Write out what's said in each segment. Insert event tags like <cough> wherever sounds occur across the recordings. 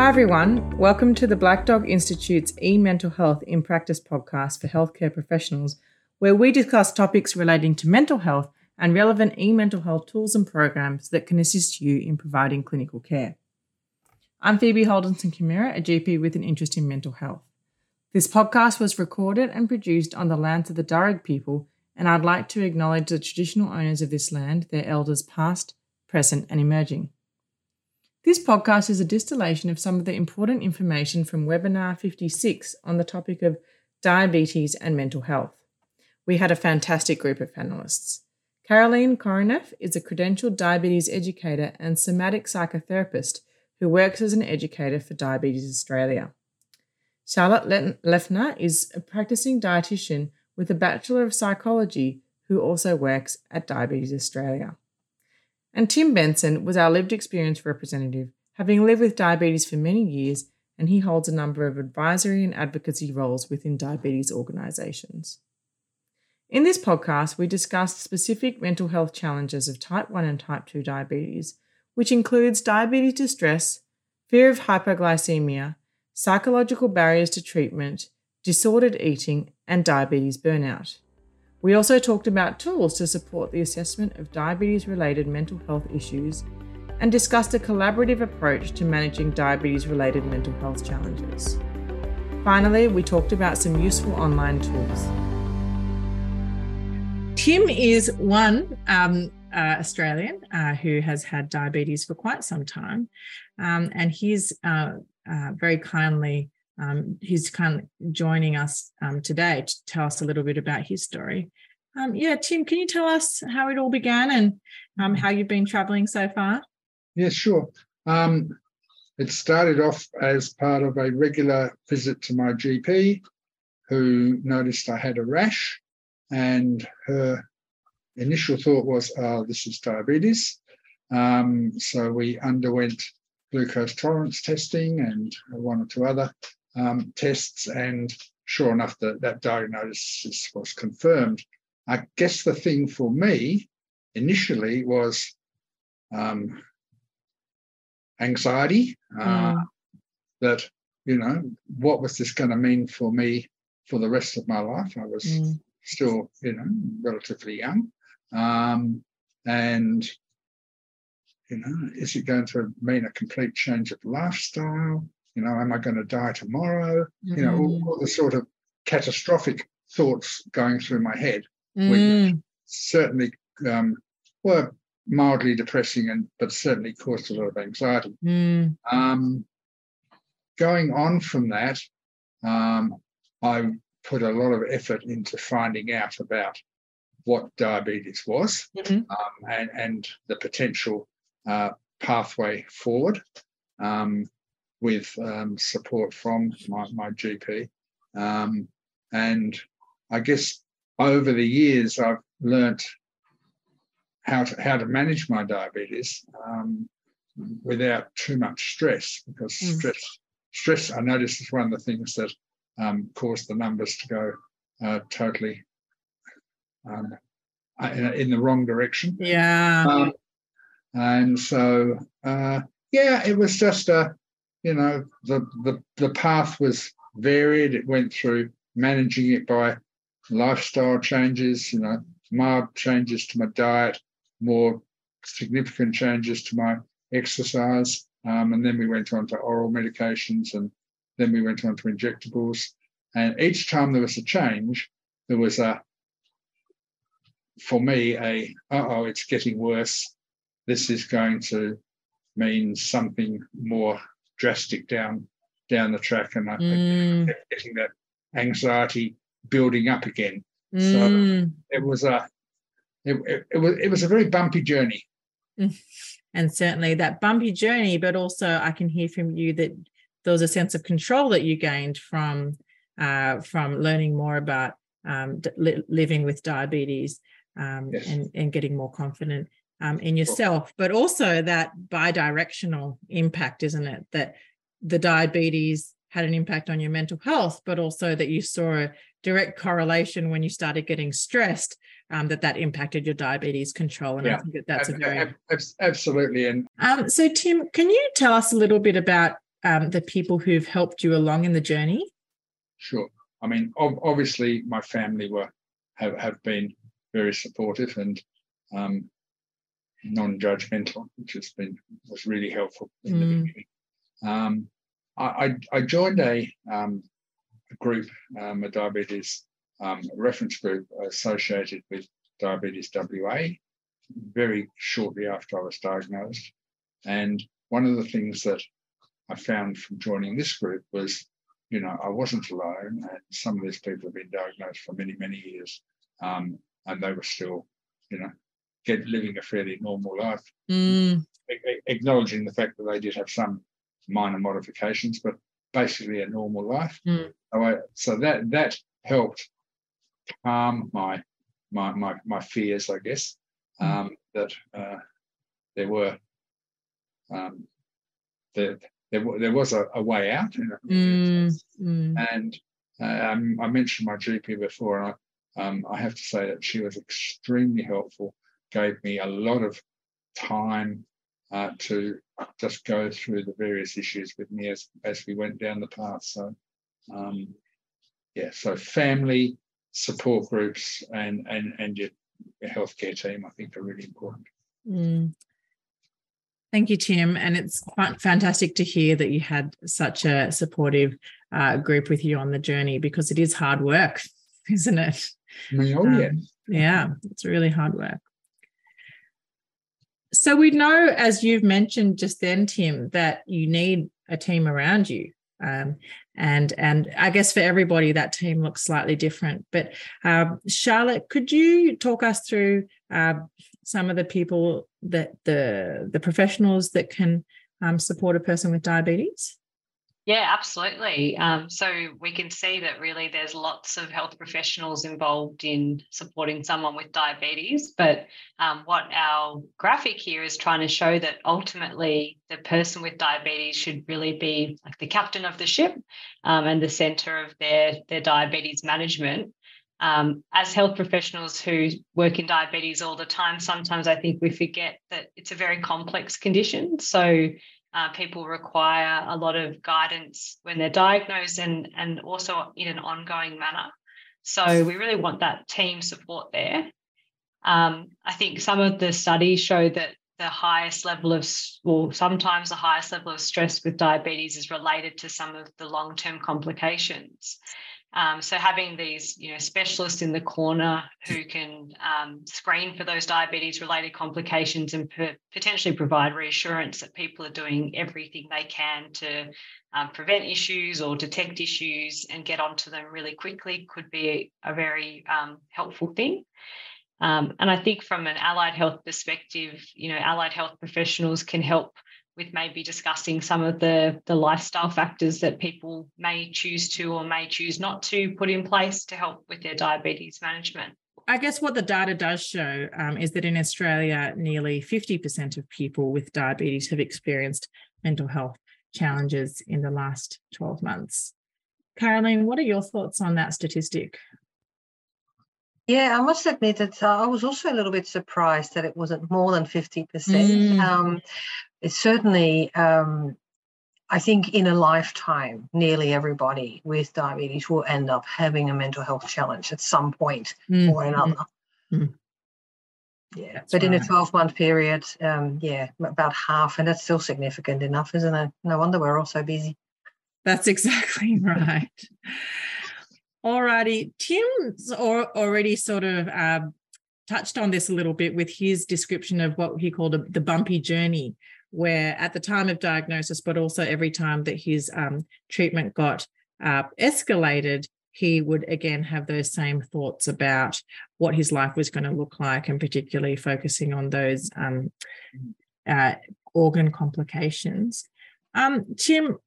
Hi, everyone. Welcome to the Black Dog Institute's e Mental Health in Practice podcast for healthcare professionals, where we discuss topics relating to mental health and relevant e mental health tools and programs that can assist you in providing clinical care. I'm Phoebe Holdenson Kermond, a GP with an interest in mental health. This podcast was recorded and produced on the lands of the Darug people, and I'd like to acknowledge the traditional owners of this land, their elders past, present, and emerging. This podcast is a distillation of some of the important information from webinar 56 on the topic of diabetes and mental health. We had a fantastic group of panelists. Caroline Koroneff is a credentialed diabetes educator and somatic psychotherapist who works as an educator for Diabetes Australia. Charlotte Leffner is a practicing dietitian with a Bachelor of Psychology who also works at Diabetes Australia. And Tim Benson was our lived experience representative, having lived with diabetes for many years, and he holds a number of advisory and advocacy roles within diabetes organisations. In this podcast, we discussed specific mental health challenges of type 1 and type 2 diabetes, which includes diabetes distress, fear of hypoglycemia, psychological barriers to treatment, disordered eating, and diabetes burnout. We also talked about tools to support the assessment of diabetes related mental health issues and discussed a collaborative approach to managing diabetes related mental health challenges. Finally, we talked about some useful online tools. Tim is one um, uh, Australian uh, who has had diabetes for quite some time, um, and he's uh, uh very kindly um, who's kind of joining us um, today to tell us a little bit about his story. Um, yeah, Tim, can you tell us how it all began and um, how you've been traveling so far? Yeah, sure. Um, it started off as part of a regular visit to my GP, who noticed I had a rash, and her initial thought was, oh, this is diabetes. Um, so we underwent glucose tolerance testing and one or two other um, tests, and sure enough, that, that diagnosis was confirmed. I guess the thing for me initially was um, anxiety uh, mm. that, you know, what was this going to mean for me for the rest of my life? I was mm. still, you know, relatively young. Um, and, you know, is it going to mean a complete change of lifestyle? You know, am I going to die tomorrow? Mm. You know, all, all, the sort of catastrophic thoughts going through my head, mm. which certainly um, were mildly depressing and but certainly caused a lot of anxiety. Mm. Um, going on from that, um, I put a lot of effort into finding out about what diabetes was mm-hmm. um, and, and the potential uh, pathway forward. Um, with um, support from my, my GP. Um, and I guess over the years, I've learnt how to, how to manage my diabetes um, without too much stress because mm. stress, stress, I noticed is one of the things that um, caused the numbers to go uh, totally um, in, in, the wrong direction. Yeah. Um, and so, uh, yeah, it was just a, you know, the, the, the path was varied. It went through managing it by lifestyle changes, you know, mild changes to my diet, more significant changes to my exercise. Um, and then we went on to oral medications and then we went on to injectables. And each time there was a change, there was a, for me, a, oh, it's getting worse. This is going to mean something more drastic down down the track, and I mm. kept getting that anxiety building up again. Mm. So it was a it, it, it, was it was a very bumpy journey. And certainly that bumpy journey, but also I can hear from you that there was a sense of control that you gained from uh, from learning more about um, li- living with diabetes um, yes. and, and getting more confident um, in yourself, but also that bi-directional impact, isn't it? That the diabetes had an impact on your mental health, but also that you saw a direct correlation when you started getting stressed, um, that that impacted your diabetes control. And yeah, I think that that's a very absolutely. And um, so, Tim, can you tell us a little bit about um, the people who've helped you along in the journey? Sure. I mean, obviously, my family were have, have been very supportive and um, non-judgmental, which has been was really helpful in mm. the beginning. Um, I, I, joined a, um, a group, um, a diabetes um, reference group associated with Diabetes WA, very shortly after I was diagnosed. And one of the things that I found from joining this group was, you know, I wasn't alone, and some of these people have been diagnosed for many, many years, um, and they were still, you know, get living a fairly normal life, mm. acknowledging the fact that they did have some minor modifications, but basically a normal life. Mm. So, I, so that that helped calm my my my, my fears, I guess, mm. um, that uh, there were um, there, there, there was a, a way out. You know, mm. mm. And um, I mentioned my GP before, and I, um, I have to say that she was extremely helpful, gave me a lot of time uh, to just go through the various issues with me as, as we went down the path. So, um, yeah, so family, support groups, and and and your, healthcare team, I think, are really important. Mm. Thank you, Tim. And it's fantastic to hear that you had such a supportive uh, group with you on the journey because it is hard work, <laughs> isn't it? Oh, um, yeah. Yeah, it's really hard work. So we know, as you've mentioned just then, Tim, that you need a team around you. Um, and and I guess for everybody that team looks slightly different. But uh, Charlotte, could you talk us through uh, some of the people that the the professionals that can um, support a person with diabetes? Yeah, absolutely. Um, so we can see that really there's lots of health professionals involved in supporting someone with diabetes. But um, what our graphic here is trying to show that ultimately the person with diabetes should really be like the captain of the ship um, and the center of their, their diabetes management. Um, as health professionals who work in diabetes all the time, sometimes I think we forget that it's a very complex condition. So uh, people require a lot of guidance when they're diagnosed and, and also in an ongoing manner. So we really want that team support there. Um, I think some of the studies show that the highest level of, well, sometimes the highest level of stress with diabetes is related to some of the long term complications. Um, so having these, you know, specialists in the corner who can um, screen for those diabetes-related complications and per- potentially provide reassurance that people are doing everything they can to um, prevent issues or detect issues and get onto them really quickly could be a, very um, helpful thing. Um, and I think from an allied health perspective, you know, allied health professionals can help with maybe discussing some of the, the lifestyle factors that people may choose to or may choose not to put in place to help with their diabetes management. I guess what the data does show um, is that in Australia, nearly 50% of people with diabetes have experienced mental health challenges in the last 12 months. Caroline, what are your thoughts on that statistic? Yeah, I must admit that uh, I was also a little bit surprised that it wasn't more than 50%. Mm. Um, it's certainly, um, I think, in a lifetime, nearly everybody with diabetes will end up having a mental health challenge at some point mm. or another. Mm. Yeah, that's but right. in a 12 month period, um, yeah, about half, and that's still significant enough, isn't it? No wonder we're all so busy. That's exactly <laughs> right. Alrighty, Tim's already sort of uh, touched on this a little bit with his description of what he called a, the bumpy journey where at the time of diagnosis, but also every time that his um, treatment got uh, escalated, he would again have those same thoughts about what his life was going to look like, and particularly focusing on those um, uh, organ complications. Um, Tim,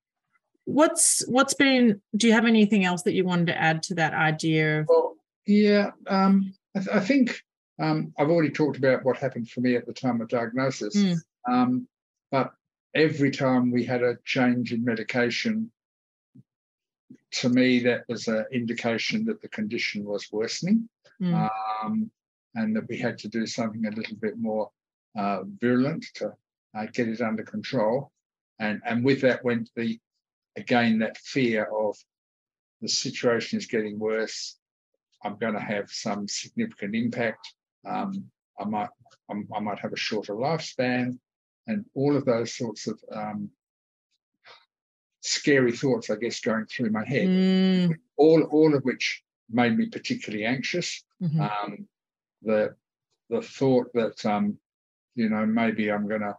what's what's been? Do you have anything else that you wanted to add to that idea? Of- well, yeah, um, I, th- I, think um, I've already talked about what happened for me at the time of diagnosis. Mm. Um, but every time we had a change in medication, to me, that was an indication that the condition was worsening mm. um, and that we had to do something a little bit more uh, virulent to uh, get it under control. and and with that went the again that fear of the situation is getting worse. I'm going to have some significant impact. Um, I might I'm, i might have a shorter lifespan, and all of those sorts of um, scary thoughts, I guess, going through my head. Mm. All all of which made me particularly anxious. Mm-hmm. Um, the the thought that um, you know maybe I'm going to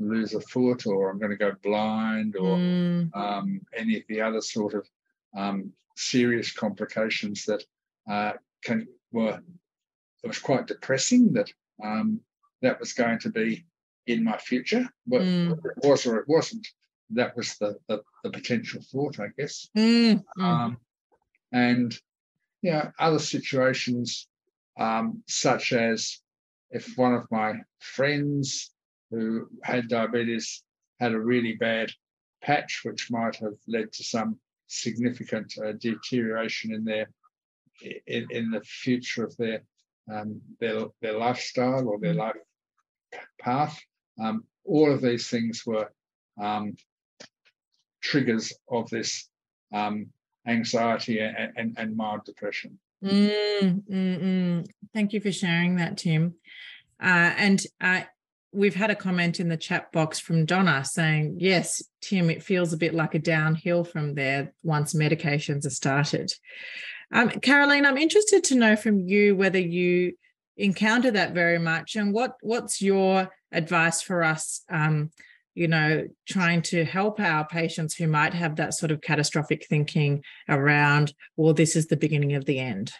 lose a foot or I'm going to go blind or mm. um, any of the other sort of um, serious complications that uh, can were it was quite depressing that um, that was going to be in my future. But mm. it was or it wasn't, that was the the, the potential thought, I guess. Mm. Um, and yeah, other situations um, such as if one of my friends who had diabetes had a really bad patch, which might have led to some significant uh, deterioration in their in, in the future of their um, their their lifestyle or their mm. life path. Um, all of these things were um, triggers of this um, anxiety and, and, and, mild depression. Mm, mm, mm. Thank you for sharing that, Tim. Uh, and uh, we've had a comment in the chat box from Donna saying, yes, Tim, it feels a bit like a downhill from there once medications are started. Um, Caroline, I'm interested to know from you whether you encounter that very much and what what's your advice for us um, you know trying to help our patients who might have that sort of catastrophic thinking around well this is the beginning of the end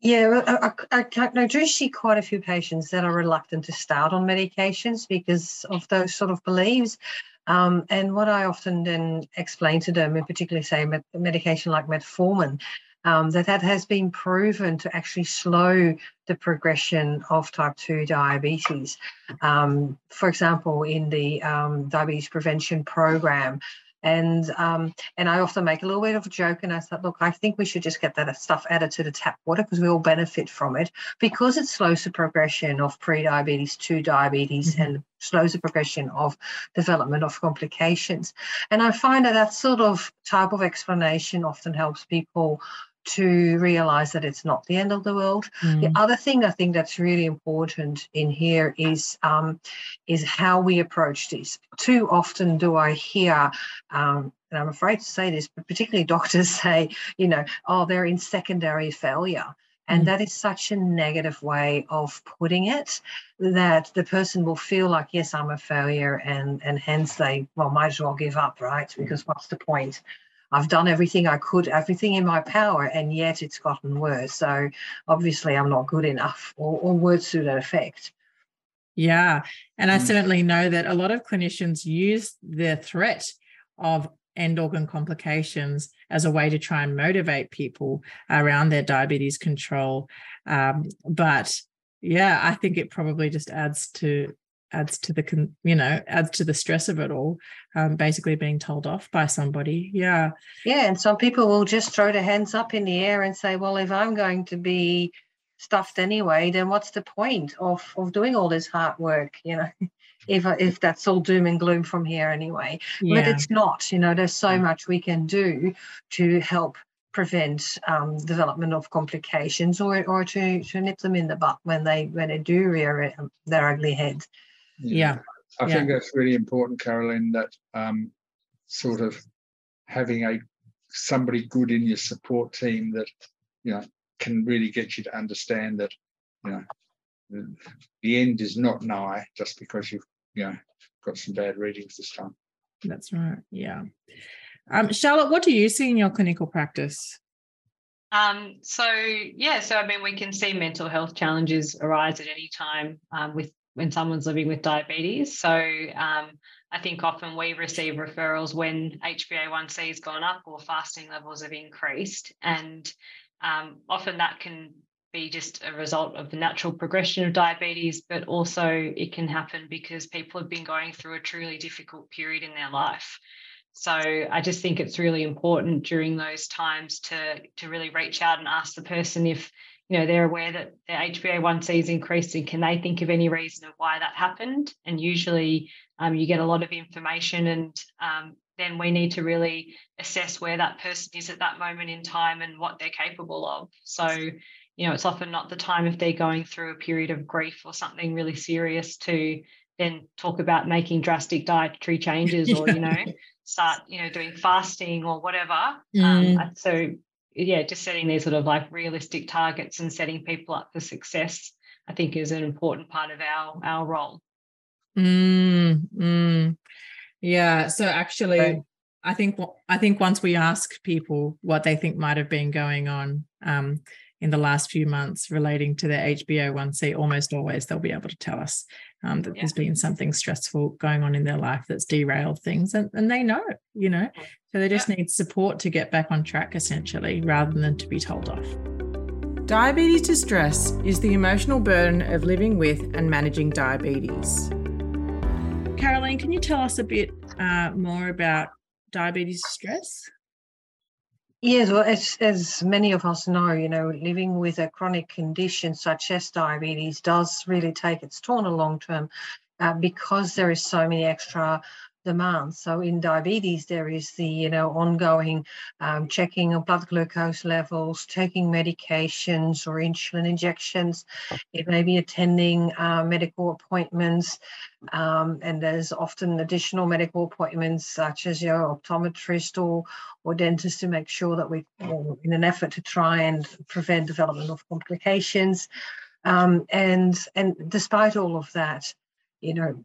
yeah, I, I, I, I, do see quite a few patients that are reluctant to start on medications because of those sort of beliefs. Um, and what I often then explain to them, and particularly say med- medication like metformin, um, that that has been proven to actually slow the progression of type 2 diabetes. Um, for example, in the um, diabetes prevention program, and um, and I often make a little bit of a joke, and I said, look, I think we should just get that stuff added to the tap water because we all benefit from it because it slows the progression of pre-diabetes to diabetes mm-hmm. and slows the progression of development of complications. And I find that that sort of type of explanation often helps people to realize that it's not the end of the world. Mm. The other thing I think that's really important in here is um, is how we approach this. Too often do I hear, um, and I'm afraid to say this, but particularly <laughs> doctors say, you know, oh, they're in secondary failure. And mm. that is such a negative way of putting it that the person will feel like, yes, I'm a failure, and and hence they well might as well give up, right? Because what's the point? I've done everything I could, everything in my power, and yet it's gotten worse. So obviously, I'm not good enough, or, or words to that effect. Yeah. And I mm. certainly know that a lot of clinicians use the threat of end organ complications as a way to try and motivate people around their diabetes control. Um, but yeah, I think it probably just adds to adds to the you know adds to the stress of it all um, basically being told off by somebody. Yeah. Yeah and some people will just throw their hands up in the air and say well if i'm going to be stuffed anyway then what's the point of of doing all this hard work you know <laughs> if if that's all doom and gloom from here anyway? Yeah. but it's not you know there's so much we can do to help prevent um, development of complications or, or to, to nip them in the butt when they when they do rear their ugly head yeah. I yeah. think that's really important, Caroline, that um, sort of having a somebody good in your support team that you know can really get you to understand that you know the, the end is not nigh just because you've you know got some bad readings this time. That's right. Yeah. Um, Charlotte, what do you see in your clinical practice? Um, so yeah, so I mean, we can see mental health challenges arise at any time um, with when someone's living with diabetes. So um, I think often we receive referrals when HbA1c has gone up or fasting levels have increased. And um, often that can be just a result of the natural progression of diabetes, but also it can happen because people have been going through a truly difficult period in their life. So I just think it's really important during those times to to really reach out and ask the person if you know they're aware that their HbA1c is increasing. Can they think of any reason of why that happened? And usually, um, you get a lot of information, and um, then we need to really assess where that person is at that moment in time and what they're capable of. So, you know, it's often not the time if they're going through a period of grief or something really serious to then talk about making drastic dietary changes or you <laughs> know start you know doing fasting or whatever mm. um, so yeah just setting these sort of like realistic targets and setting people up for success i think is an important part of our our role mm, mm. yeah so actually right. i think i think once we ask people what they think might have been going on um, in the last few months relating to their HbA1c, almost always they'll be able to tell us um, that yeah. there's been something stressful going on in their life that's derailed things, and, and they know, you know. So they just yeah. need support to get back on track, essentially, rather than to be told off. Diabetes distress is the emotional burden of living with and managing diabetes. Caroline, can you tell us a bit uh, more about diabetes distress? Yes, well, as, as many of us know, you know, living with a chronic condition such as diabetes does really take its toll on a long term uh, because there is so many extra demands. So in diabetes, there is the you know ongoing um, checking of blood glucose levels, taking medications or insulin injections. It may be attending uh, medical appointments, um, and there's often additional medical appointments such as your optometrist or or dentist to make sure that we, in an effort to try and prevent development of complications. Um, and and despite all of that, you know,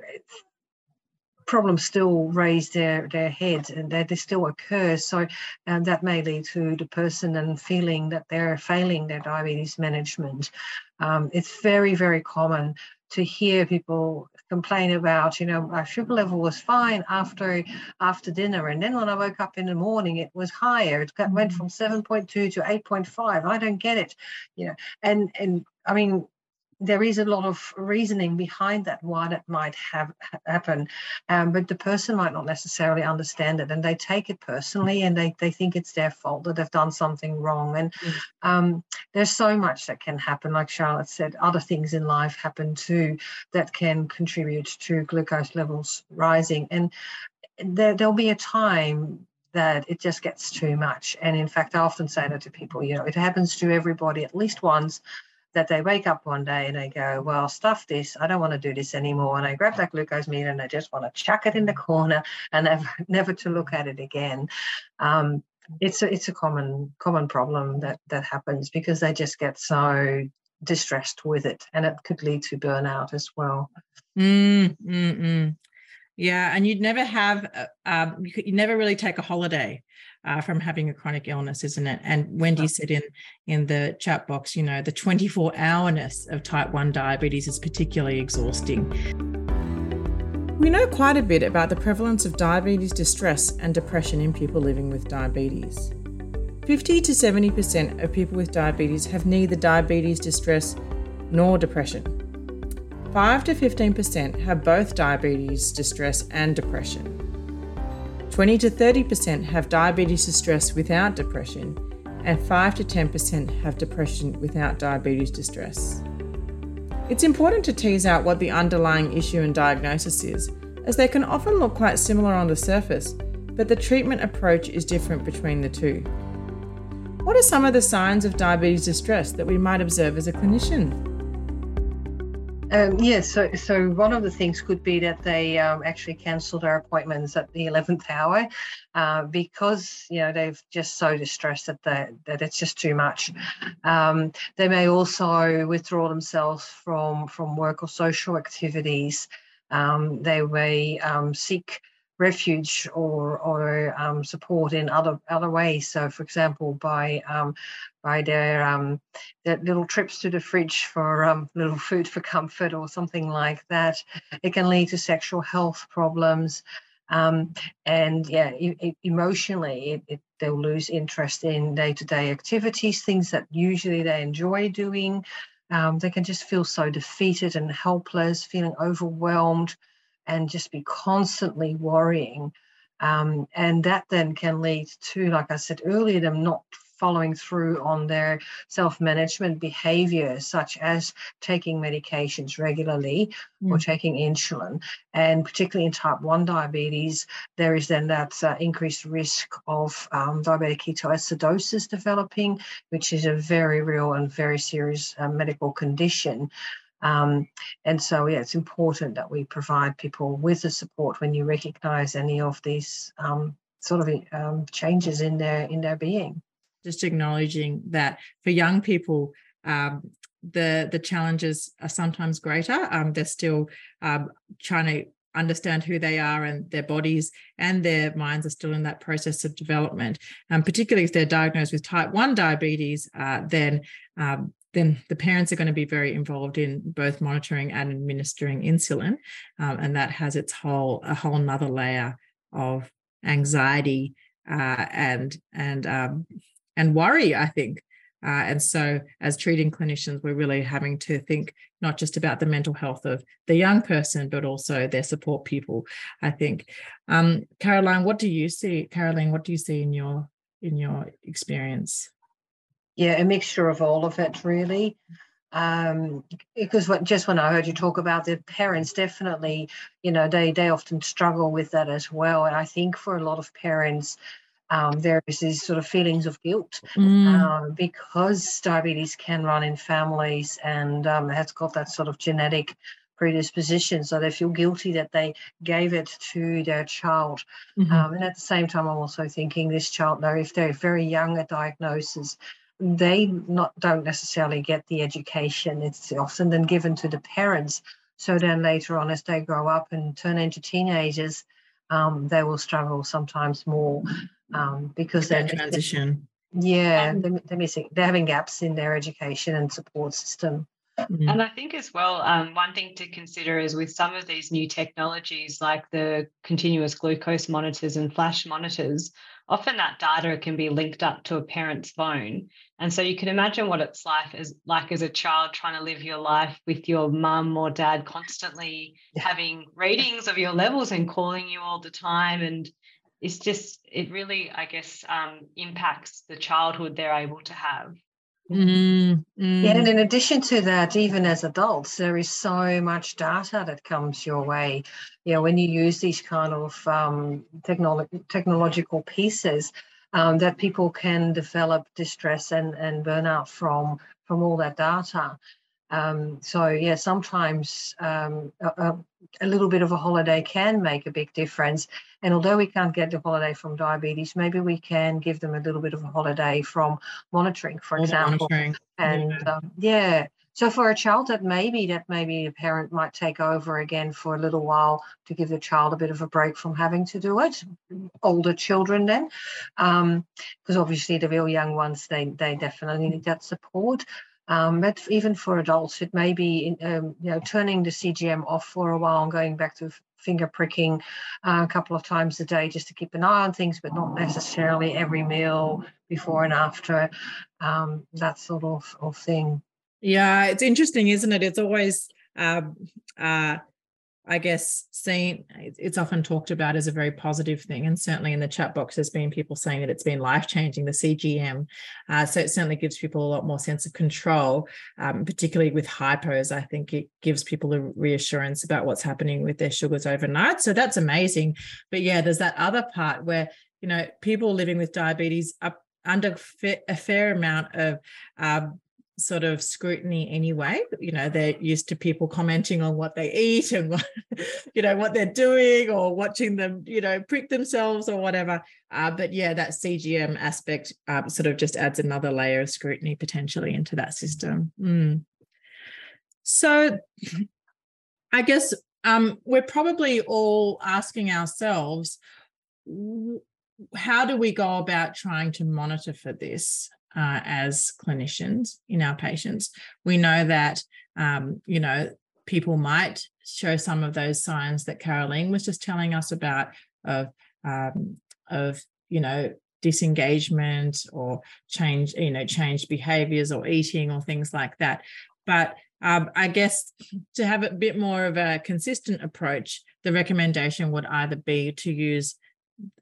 problems still raise their, their head and they, they still occur. So um, that may lead to the person and feeling that they're failing their diabetes management. Um, it's very, very common to hear people complain about, you know, my sugar level was fine after after dinner, and then when I woke up in the morning, it was higher. It got, went mm. from seven point two to eight point five. I don't get it, you know, and and I mean there is a lot of reasoning behind that why that might have happen um, but the person might not necessarily understand it and they take it personally and they, they think it's their fault that they've done something wrong and mm. um, there's so much that can happen like charlotte said other things in life happen too that can contribute to glucose levels rising and there, there'll be a time that it just gets too much. And in fact, I often say that to people, you know, it happens to everybody at least once that they wake up one day and they go, well, stuff this. I don't want to do this anymore. And I grab that glucose meter and I just want to chuck it in the corner and never, <laughs> never to look at it again. Um, it's a, it's a common common problem that that happens because they just get so distressed with it and it could lead to burnout as well. Mm, mm, mm. Yeah, and you'd never have, uh, um, you, could, you never really take a holiday uh, from having a chronic illness, isn't it? And Wendy said in in the chat box, you know, the 24 hourness of type 1 diabetes is particularly exhausting. We know quite a bit about the prevalence of diabetes distress and depression in people living with diabetes. 50 to 70% of people with diabetes have neither diabetes distress nor depression. 5 to 15% have both diabetes distress and depression. 20 to 30% have diabetes distress without depression, and 5 to 10% have depression without diabetes distress. It's important to tease out what the underlying issue and diagnosis is, as they can often look quite similar on the surface, but the treatment approach is different between the two. What are some of the signs of diabetes distress that we might observe as a clinician? Um, yes, so so one of the things could be that they um, actually cancelled our appointments at the eleventh hour uh, because you know they've just so distressed that they, that it's just too much. Um, they may also withdraw themselves from from work or social activities. Um, they may um, seek refuge or or um, support in other other ways. So, for example, by um, by their um, their little trips to the fridge for um, little food for comfort or something like that, it can lead to sexual health problems. Um, and yeah, it, emotionally, it, it, they'll lose interest in day-to-day activities, things that usually they enjoy doing. Um, they can just feel so defeated and helpless, feeling overwhelmed and just be constantly worrying. Um, and that then can lead to, like I said earlier, them not following through on their self management behaviors, such as taking medications regularly mm. or taking insulin. And particularly in type 1 diabetes, there is then that uh, increased risk of um, diabetic ketoacidosis developing, which is a very real and very serious uh, medical condition. Um, and so, yeah, it's important that we provide people with the support when you recognise any of these um, sort of um, changes in their in their being. Just acknowledging that for young people, um, the the challenges are sometimes greater. Um, they're still um, trying to understand who they are and their bodies and their minds are still in that process of development. And particularly if they're diagnosed with type 1 diabetes, uh, then um, then the parents are going to be very involved in both monitoring and administering insulin, um, and that has its whole a whole another layer of anxiety uh, and and um, and worry. I think. Uh, and so, as treating clinicians, we're really having to think not just about the mental health of the young person, but also their support people. I think, um, Caroline, what do you see? Caroline, what do you see in your in your experience? Yeah, a mixture of all of it, really. Um, because what, just when I heard you talk about the parents, definitely, you know, they they often struggle with that as well. And I think for a lot of parents, um, there is these sort of feelings of guilt mm. um, because diabetes can run in families and um, has got that sort of genetic predisposition. So they feel guilty that they gave it to their child. Mm-hmm. Um, and at the same time, I'm also thinking this child, though, if they're very young at diagnosis, they not don't necessarily get the education. It's often then given to the parents. So then later on, as they grow up and turn into teenagers, um, they will struggle sometimes more um, because they're transition. Yeah, they're, they're, missing. They're having gaps in their education and support system. Mm-hmm. And I think as well, um, one thing to consider is with some of these new technologies like the continuous glucose monitors and flash monitors, often that data can be linked up to a parent's phone. And so you can imagine what it's like as like as a child trying to live your life with your mum or dad constantly yeah. having readings of your levels and calling you all the time. And it's just it really, I guess, um, impacts the childhood they're able to have. Mm, mm. Yeah, and in addition to that, even as adults, there is so much data that comes your way. You know, when you use these kind of um, technolo- technological pieces, um, that people can develop distress and, and burnout from from all that data. Um, so yeah, sometimes um, a, a, little bit of a holiday can make a big difference. And although we can't get the holiday from diabetes, maybe we can give them a little bit of a holiday from monitoring, for example. Monitoring. And yeah. Um, yeah. So for a child that maybe that maybe a parent might take over again for a little while to give the child a bit of a break from having to do it. Older children then, because um, obviously the real young ones they they definitely need that support. Um, but even for adults, it may be um, you know turning the CGM off for a while and going back to finger pricking uh, a couple of times a day just to keep an eye on things, but not necessarily every meal before and after um, that sort of, of thing. Yeah, it's interesting, isn't it? It's always um, uh, I guess seen it's often talked about as a very positive thing, and certainly in the chat box there's been people saying that it's been life changing. The CGM, uh, so it certainly gives people a lot more sense of control, um, particularly with hypos. I think it gives people a reassurance about what's happening with their sugars overnight. So that's amazing. But yeah, there's that other part where you know people living with diabetes are under a fair amount of um, sort of scrutiny anyway you know they're used to people commenting on what they eat and what <laughs> you know what they're doing or watching them you know prick themselves or whatever. Uh, but yeah that cgm aspect um, sort of just adds another layer of scrutiny potentially into that system. Mm. so i guess um, we're probably all asking ourselves how do we go about trying to monitor for this uh, as clinicians in our patients. We know that, um, you know, people might show some of those signs that Caroline was just telling us about of, um, of you know, disengagement or change, you know, changed behaviors or eating or things like that. But um, I guess to have a bit more of a consistent approach, the recommendation would either be to use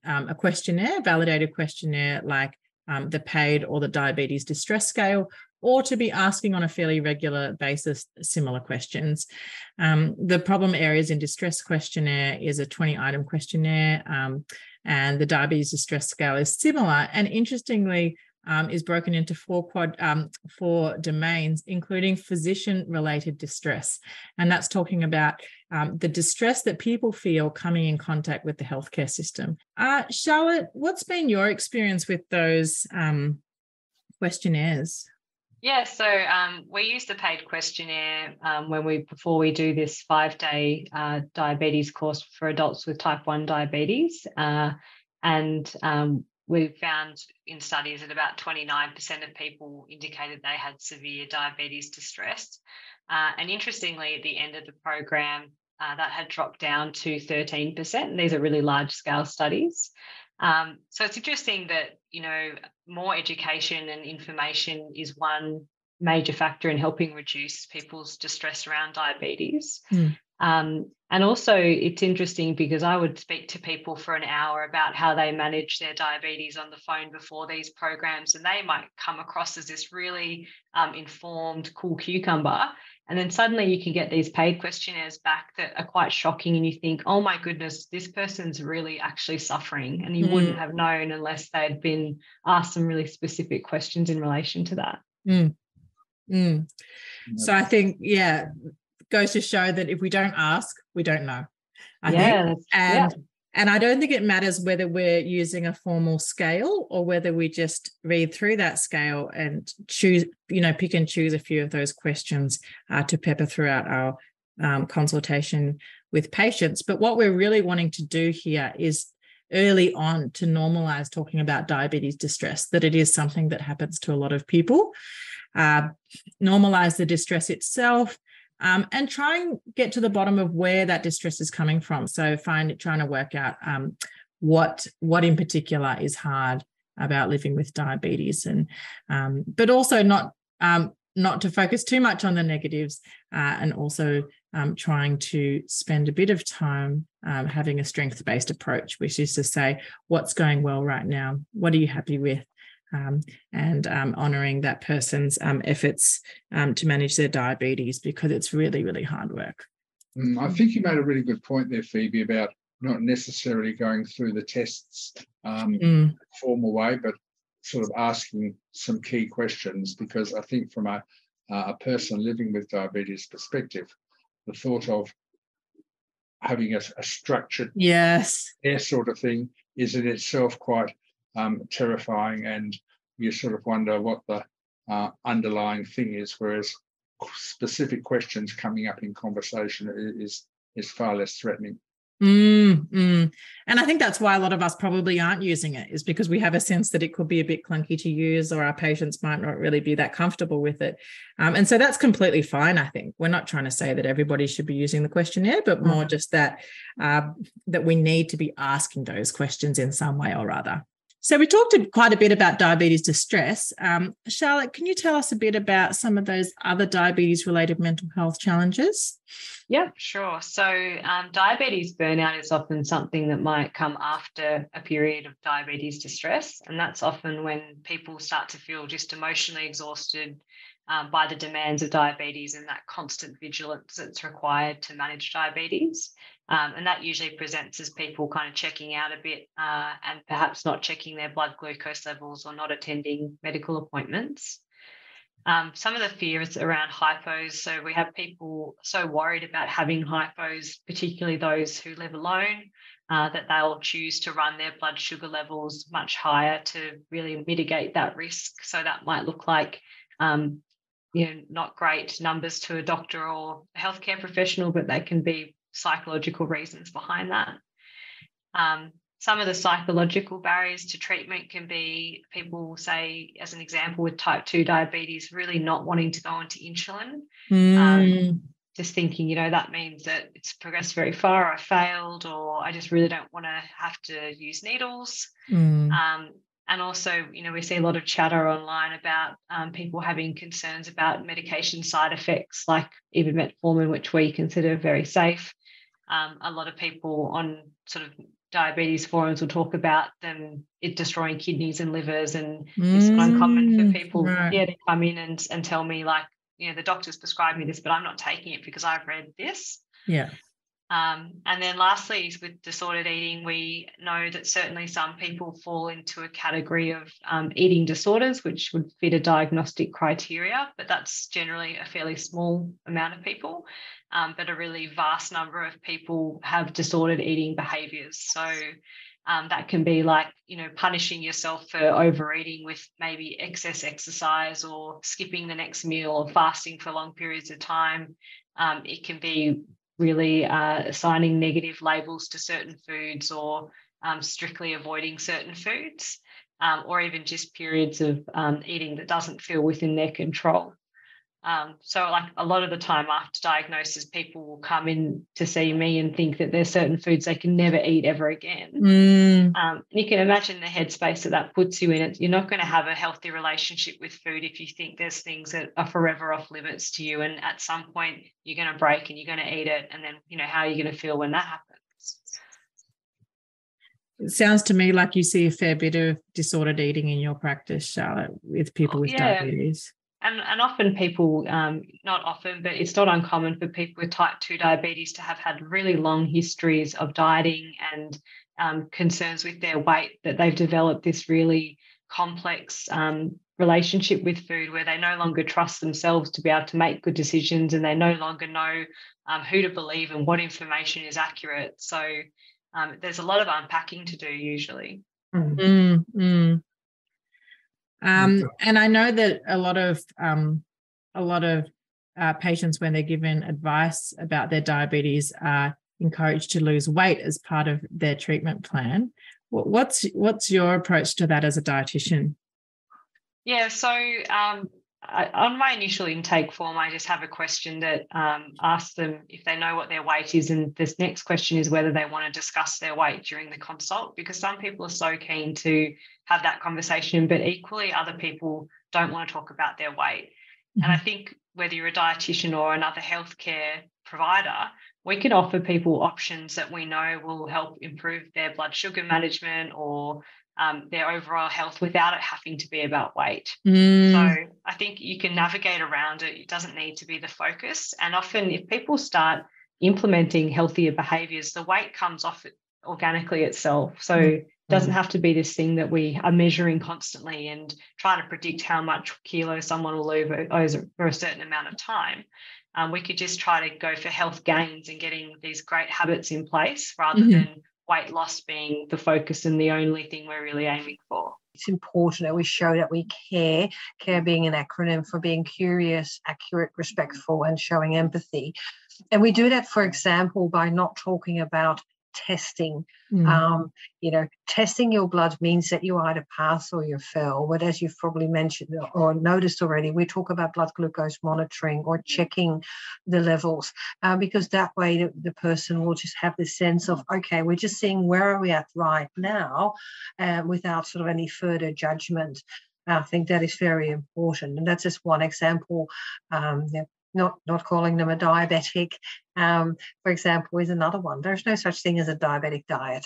um, a questionnaire, validated questionnaire like um, the PAID or the diabetes distress scale, or to be asking on a fairly regular basis similar questions. Um, the problem areas in distress questionnaire is a 20 item questionnaire, um, and the diabetes distress scale is similar. And interestingly, um, is broken into four quad um, four domains, including physician-related distress, and that's talking about um, the distress that people feel coming in contact with the healthcare system. Uh, Charlotte, what's been your experience with those um, questionnaires? Yeah, so um, we use the PAID questionnaire um, when we before we do this five-day uh, diabetes course for adults with type one diabetes, uh, and um, we found in studies that about 29% of people indicated they had severe diabetes distress. Uh, and interestingly, at the end of the program, uh, that had dropped down to 13%. And these are really large scale studies. Um, so it's interesting that, you know, more education and information is one major factor in helping reduce people's distress around diabetes. Mm. Um, and also, it's interesting because I would speak to people for an hour about how they manage their diabetes on the phone before these programs, and they might come across as this really um, informed, cool cucumber. And then suddenly you can get these PAID questionnaires back that are quite shocking, and you think, oh my goodness, this person's really actually suffering. And you mm. wouldn't have known unless they'd been asked some really specific questions in relation to that. Mm. Mm. So I think, yeah, goes to show that if we don't ask, we don't know. I yeah, think. And yeah. and I don't think it matters whether we're using a formal scale or whether we just read through that scale and choose, you know, pick and choose a few of those questions uh, to pepper throughout our um, consultation with patients. But what we're really wanting to do here is early on to normalize talking about diabetes distress, that it is something that happens to a lot of people. Uh, normalize the distress itself, um, and try and get to the bottom of where that distress is coming from. So find trying to work out um, what what in particular is hard about living with diabetes, and um, but also not um, not to focus too much on the negatives, uh, and also um, trying to spend a bit of time um, having a strength based approach, which is to say what's going well right now, what are you happy with, um, and um, honoring that person's um, efforts um, to manage their diabetes because it's really, really hard work. Mm, I think you made a really good point there, Phoebe, about not necessarily going through the tests um, mm. formal way, but sort of asking some key questions because I think from a, a person living with diabetes perspective, the thought of having a, a structured yes care sort of thing is in itself quite um, terrifying, and you sort of wonder what the uh, underlying thing is. Whereas specific questions coming up in conversation is is far less threatening. Mm, mm. And I think that's why a lot of us probably aren't using it, is because we have a sense that it could be a bit clunky to use, or our patients might not really be that comfortable with it. Um, and so that's completely fine. I think we're not trying to say that everybody should be using the questionnaire, but more mm. just that uh, that we need to be asking those questions in some way or other. So we talked quite a bit about diabetes distress. Um, Charlotte, can you tell us a bit about some of those other diabetes-related mental health challenges? Yeah, sure. So um, diabetes burnout is often something that might come after a period of diabetes distress, and that's often when people start to feel just emotionally exhausted um, by the demands of diabetes and that constant vigilance that's required to manage diabetes. Um, and that usually presents as people kind of checking out a bit uh, and perhaps not checking their blood glucose levels or not attending medical appointments. Um, some of the fears around hypos. So we have people so worried about having hypos, particularly those who live alone, uh, that they'll choose to run their blood sugar levels much higher to really mitigate that risk. So that might look like um, you know, not great numbers to a doctor or a healthcare professional, but they can be psychological reasons behind that. Um, some of the psychological barriers to treatment can be people say, as an example, with type 2 diabetes, really not wanting to go into insulin. Mm. Um, just thinking, you know, that means that it's progressed very far, I failed, or I just really don't want to have to use needles. Mm. Um, and also, you know, we see a lot of chatter online about um, people having concerns about medication side effects, like even metformin, which we consider very safe. Um, a lot of people on sort of diabetes forums will talk about them it destroying kidneys and livers and mm, it's uncommon for people right. yeah to come in and, and tell me like you know the doctors prescribed me this but i'm not taking it because i've read this. Yeah. Um, and then lastly with disordered eating we know that certainly some people fall into a category of um, eating disorders which would fit a diagnostic criteria but that's generally a fairly small amount of people um, but a really vast number of people have disordered eating behaviors. So um, that can be like, you know, punishing yourself for overeating with maybe excess exercise or skipping the next meal or fasting for long periods of time. Um, it can be really uh, assigning negative labels to certain foods or um, strictly avoiding certain foods. Um, or even just periods of um, eating that doesn't feel within their control. Um, so, like a lot of the time after diagnosis, people will come in to see me and think that there's certain foods they can never eat ever again. Mm. Um, you can imagine the headspace that that puts you in. It you're not going to have a healthy relationship with food if you think there's things that are forever off limits to you, and at some point you're going to break and you're going to eat it, and then you know how are you going to feel when that happens? It sounds to me like you see a fair bit of disordered eating in your practice, Charlotte, with people with yeah. diabetes and, and often people, um, not often, but it's not uncommon for people with type 2 diabetes to have had really long histories of dieting and um, concerns with their weight, that they've developed this really complex um, relationship with food where they no longer trust themselves to be able to make good decisions and they no longer know um, who to believe and what information is accurate. So um, there's a lot of unpacking to do usually. Mm, mm. Um, and I know that a lot of um, a lot of uh, patients, when they're given advice about their diabetes, are encouraged to lose weight as part of their treatment plan. What's what's your approach to that as a dietitian? Yeah, so um, I, on my initial intake form, I just have a question that um, asks them if they know what their weight is, and this next question is whether they want to discuss their weight during the consult, because some people are so keen to have that conversation, but equally other people don't want to talk about their weight. Mm-hmm. And I think whether you're a dietitian or another healthcare provider, we can offer people options that we know will help improve their blood sugar management or um, their overall health without it having to be about weight. Mm. So I think you can navigate around it. It doesn't need to be the focus. And often, if people start implementing healthier behaviors, the weight comes off organically itself. So mm. it doesn't have to be this thing that we are measuring constantly and trying to predict how much kilo someone will lose for a certain amount of time. Um, we could just try to go for health gains and getting these great habits in place rather mm-hmm. than weight loss being the focus and the only thing we're really aiming for. It's important that we show that we care, care being an acronym for being curious, accurate, respectful, and showing empathy. And we do that, for example, by not talking about testing. Mm. Um, you know, testing your blood means that you either pass or you fail. But as you've probably mentioned or noticed already, we talk about blood glucose monitoring or checking the levels uh, because that way the, the, person will just have this sense of, okay, we're just seeing where are we at right now uh, without sort of any further judgment. I think that is very important. And that's just one example. Um, not not calling them a diabetic, um, for example, is another one. There's no such thing as a diabetic diet.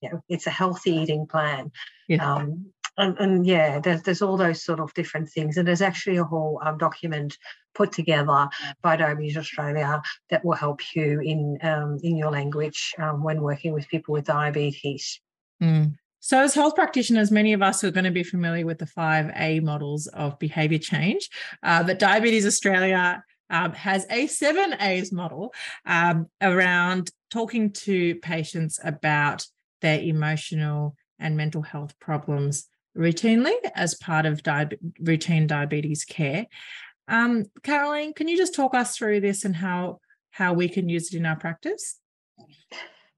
You know, it's a healthy eating plan. Yeah. Um, and, and, yeah, there's, there's all those sort of different things. And there's actually a whole um, document put together by Diabetes Australia that will help you in um, in your language um, when working with people with diabetes. Mm. So, as health practitioners, many of us are going to be familiar with the five A models of behavior change, uh, but Diabetes Australia um, has a seven A's model um, around talking to patients about their emotional and mental health problems routinely as part of di- routine diabetes care. Um, Caroline, can you just talk us through this and how how we can use it in our practice?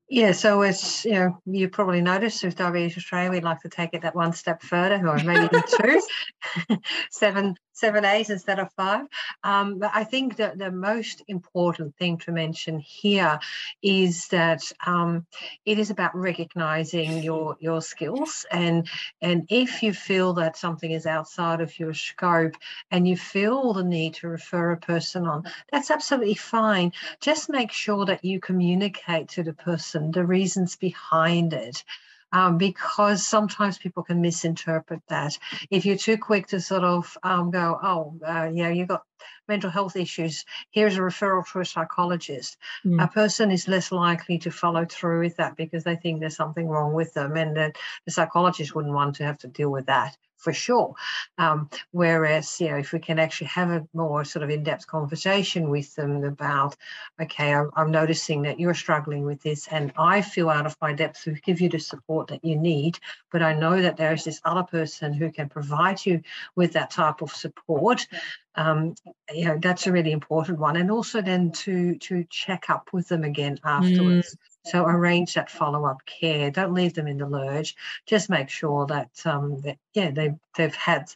Yeah, so as you know, you probably noticed with Diabetes Australia, we'd like to take it that one step further, or maybe <laughs> two. Seven seven A's instead of five. Um, but I think that the most important thing to mention here is that um, it is about recognizing your your skills and and if you feel that something is outside of your scope and you feel the need to refer a person on, that's absolutely fine. Just make sure that you communicate to the person the reasons behind it um, because sometimes people can misinterpret that. If you're too quick to sort of um, go, oh, uh, yeah, you've got mental health issues, here's a referral to a psychologist, mm. a person is less likely to follow through with that because they think there's something wrong with them and the psychologist wouldn't want to have to deal with that for sure. Um, whereas, you know, if we can actually have a more sort of in-depth conversation with them about, okay, I'm, I'm, noticing that you're struggling with this, and I feel out of my depth to give you the support that you need, but I know that there is this other person who can provide you with that type of support. Um, you know, that's a really important one, and also then to to check up with them again afterwards. Mm. So arrange that follow-up care. Don't leave them in the lurch. Just make sure that um that yeah they they've had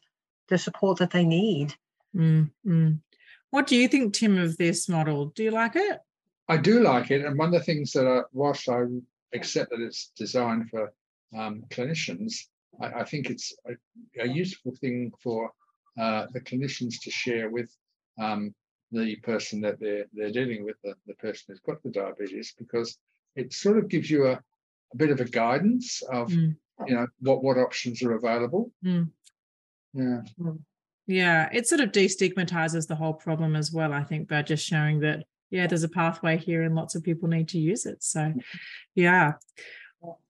the support that they need. Mm-hmm. What do you think, Tim, of this model? Do you like it? I do like it, and one of the things that, I, whilst I accept that it's designed for um, clinicians, I, I, think it's a, a, useful thing for uh, the clinicians to share with um, the person that they're they're dealing with, the, the person who's got the diabetes, because it sort of gives you a, a bit of a guidance of mm. you know what what options are available mm. yeah mm. yeah it sort of destigmatizes the whole problem as well i think by just showing that yeah there's a pathway here and lots of people need to use it so yeah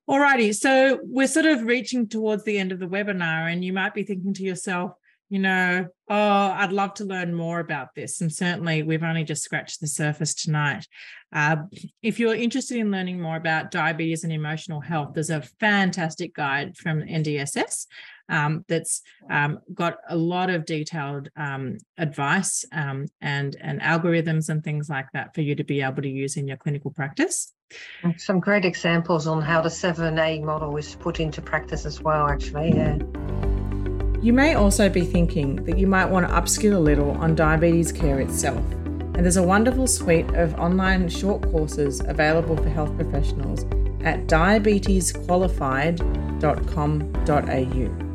Alrighty, so we're sort of reaching towards the end of the webinar, and you might be thinking to yourself, you know, oh, I'd love to learn more about this. And certainly, we've only just scratched the surface tonight. Uh, if you're interested in learning more about diabetes and emotional health, there's a fantastic guide from NDSS um, that's um, got a lot of detailed um, advice um, and, and algorithms and things like that for you to be able to use in your clinical practice. Some great examples on how the 7A model is put into practice as well, actually. Yeah. You may also be thinking that you might want to upskill a little on diabetes care itself. And there's a wonderful suite of online short courses available for health professionals at diabetesqualified.com.au.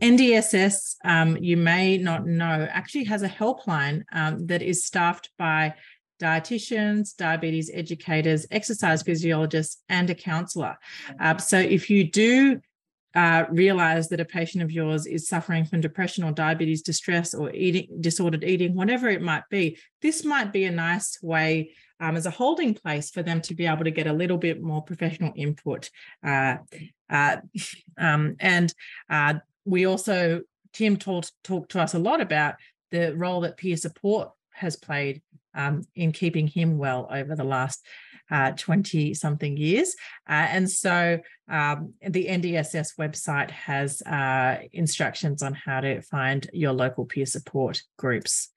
NDSS, um, you may not know, actually has a helpline um, that is staffed by dietitians, diabetes educators, exercise physiologists, and a counsellor. Uh, so if you do uh, realize that a patient of yours is suffering from depression or diabetes distress or eating disordered eating, whatever it might be, this might be a nice way um, as a holding place for them to be able to get a little bit more professional input. Uh, uh, <laughs> um, and uh, we also, Tim talked talked to us a lot about the role that peer support has played um, in keeping him well over the last 20 uh, something years. Uh, and so um, the NDSS website has uh, instructions on how to find your local peer support groups.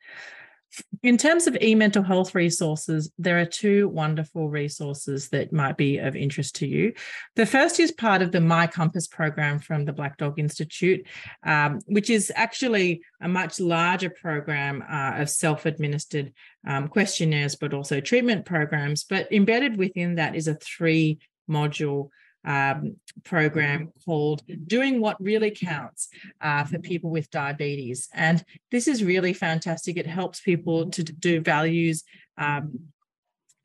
In terms of e-mental health resources, there are two wonderful resources that might be of interest to you. The first is part of the My Compass program from the Black Dog Institute, um, which is actually a much larger program uh, of self-administered um, questionnaires, but also treatment programs. But embedded within that is a three module um, program called Doing What Really Counts uh, for people with diabetes. And this is really fantastic. It helps people to do values. Um,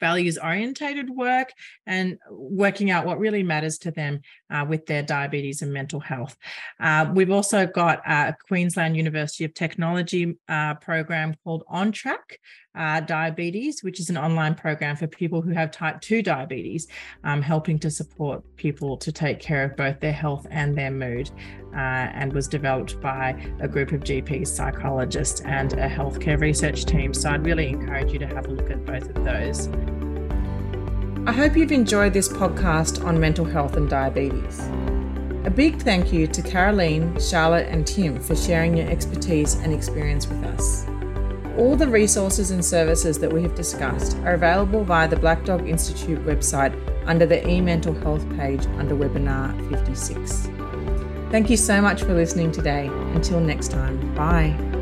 values orientated work and working out what really matters to them uh, with their diabetes and mental health. Uh, we've also got a Queensland University of Technology uh, program called On Track, uh, diabetes, which is an online program for people who have type 2 diabetes, um, helping to support people to take care of both their health and their mood, uh, and was developed by a group of GPs, psychologists, and a healthcare research team. So I'd really encourage you to have a look at both of those. I hope you've enjoyed this podcast on mental health and diabetes. A big thank you to Caroline, Charlotte, and Tim for sharing your expertise and experience with us. All the resources and services that we have discussed are available via the Black Dog Institute website under the eMental Health page under webinar 56. Thank you so much for listening today. Until next time, bye.